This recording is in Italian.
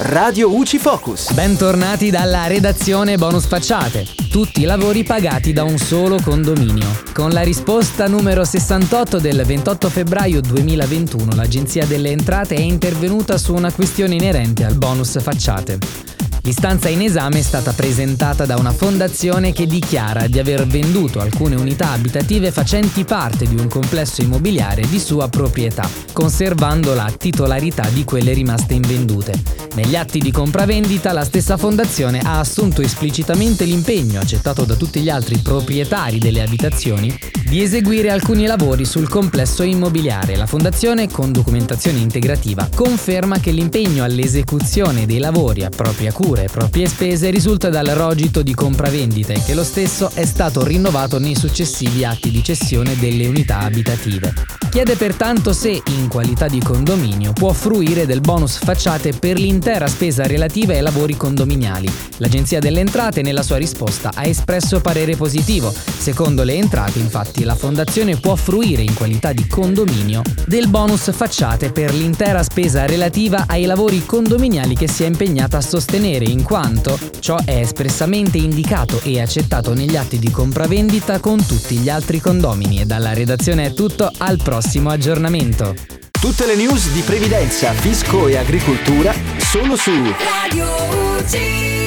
Radio UCI Focus. Bentornati dalla redazione Bonus Facciate. Tutti i lavori pagati da un solo condominio. Con la risposta numero 68 del 28 febbraio 2021 l'Agenzia delle Entrate è intervenuta su una questione inerente al bonus facciate. L'istanza in esame è stata presentata da una fondazione che dichiara di aver venduto alcune unità abitative facenti parte di un complesso immobiliare di sua proprietà, conservando la titolarità di quelle rimaste invendute. Negli atti di compravendita la stessa fondazione ha assunto esplicitamente l'impegno, accettato da tutti gli altri proprietari delle abitazioni, di eseguire alcuni lavori sul complesso immobiliare. La fondazione, con documentazione integrativa, conferma che l'impegno all'esecuzione dei lavori a propria cura e proprie spese risulta dal rogito di compravendita e che lo stesso è stato rinnovato nei successivi atti di cessione delle unità abitative. Chiede pertanto se, in qualità di condominio, può fruire del bonus facciate per l'intera spesa relativa ai lavori condominiali. L'Agenzia delle Entrate nella sua risposta ha espresso parere positivo. Secondo le entrate, infatti, la Fondazione può fruire in qualità di condominio del bonus facciate per l'intera spesa relativa ai lavori condominiali che si è impegnata a sostenere in quanto ciò è espressamente indicato e accettato negli atti di compravendita con tutti gli altri condomini e dalla redazione è tutto, al prossimo aggiornamento. Tutte le news di previdenza, fisco e agricoltura solo su Radio UG.